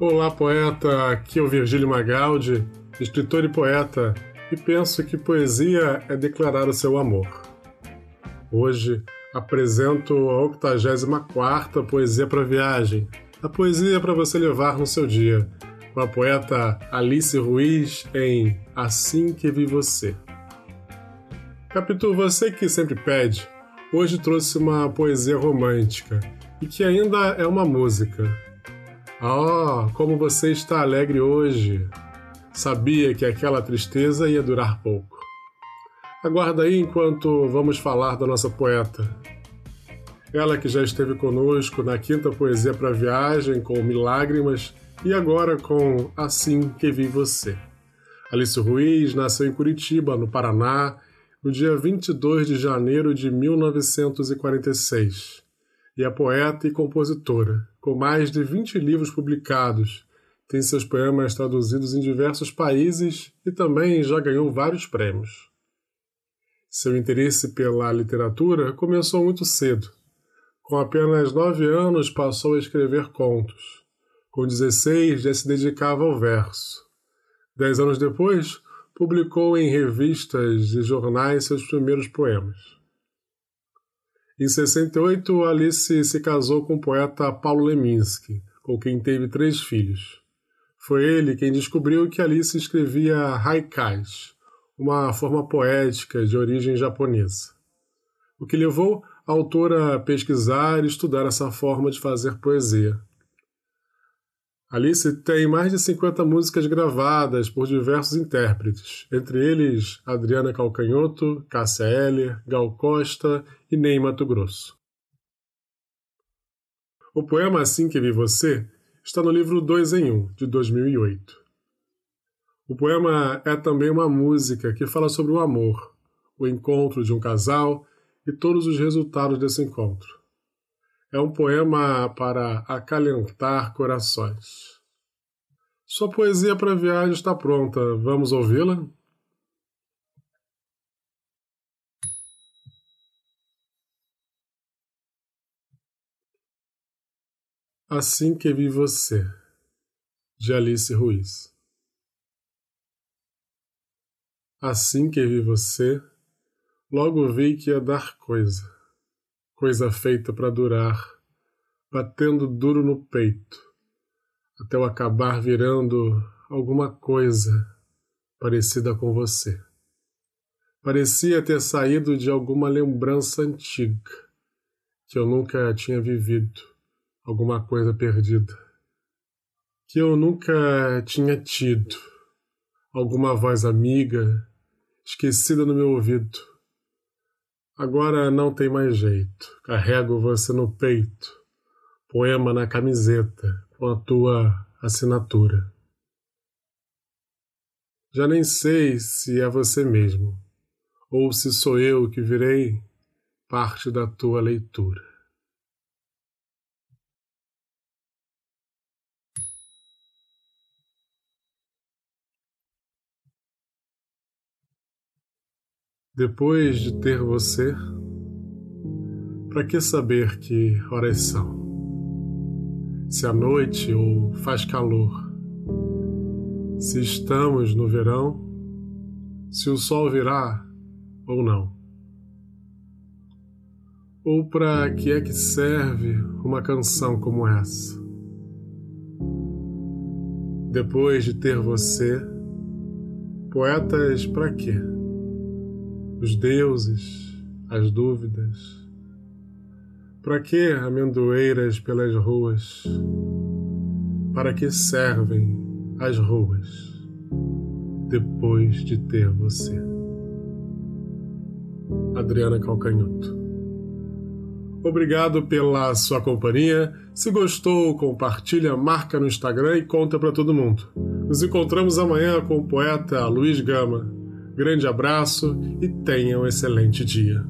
Olá, poeta. Aqui é o Virgílio Magaldi, escritor e poeta, e penso que poesia é declarar o seu amor. Hoje apresento a 84 Poesia para Viagem, a poesia para você levar no seu dia, com a poeta Alice Ruiz em Assim que Vi Você. Capítulo Você que sempre pede, hoje trouxe uma poesia romântica e que ainda é uma música Oh, como você está alegre hoje! Sabia que aquela tristeza ia durar pouco. Aguarda aí enquanto vamos falar da nossa poeta. Ela que já esteve conosco na quinta Poesia para Viagem com Milágrimas e agora com Assim que Vi Você. Alice Ruiz nasceu em Curitiba, no Paraná, no dia 22 de janeiro de 1946 e é poeta e compositora, com mais de 20 livros publicados. Tem seus poemas traduzidos em diversos países e também já ganhou vários prêmios. Seu interesse pela literatura começou muito cedo. Com apenas nove anos, passou a escrever contos. Com 16, já se dedicava ao verso. Dez anos depois, publicou em revistas e jornais seus primeiros poemas. Em 68, Alice se casou com o poeta Paulo Leminski, com quem teve três filhos. Foi ele quem descobriu que Alice escrevia haikais, uma forma poética de origem japonesa. O que levou a autora a pesquisar e estudar essa forma de fazer poesia. Alice tem mais de 50 músicas gravadas por diversos intérpretes, entre eles Adriana Calcanhoto, Cássia Heller, Gal Costa e Ney Mato Grosso. O poema Assim que Vi Você está no livro 2 em 1, de 2008. O poema é também uma música que fala sobre o amor, o encontro de um casal e todos os resultados desse encontro. É um poema para acalentar corações. Sua poesia para viagem está pronta. Vamos ouvi-la? Assim que vi você, de Alice Ruiz. Assim que vi você, logo vi que ia dar coisa coisa feita para durar, batendo duro no peito, até eu acabar virando alguma coisa parecida com você. Parecia ter saído de alguma lembrança antiga que eu nunca tinha vivido, alguma coisa perdida, que eu nunca tinha tido, alguma voz amiga esquecida no meu ouvido Agora não tem mais jeito. Carrego você no peito. Poema na camiseta, com a tua assinatura. Já nem sei se é você mesmo, ou se sou eu que virei parte da tua leitura. Depois de ter você, para que saber que horas são? Se é noite ou faz calor? Se estamos no verão? Se o sol virá ou não? Ou para que é que serve uma canção como essa? Depois de ter você, poetas para quê? Os deuses, as dúvidas. Para que amendoeiras pelas ruas? Para que servem as ruas depois de ter você? Adriana Calcanhoto. Obrigado pela sua companhia. Se gostou, compartilha, marca no Instagram e conta para todo mundo. Nos encontramos amanhã com o poeta Luiz Gama. Grande abraço e tenha um excelente dia.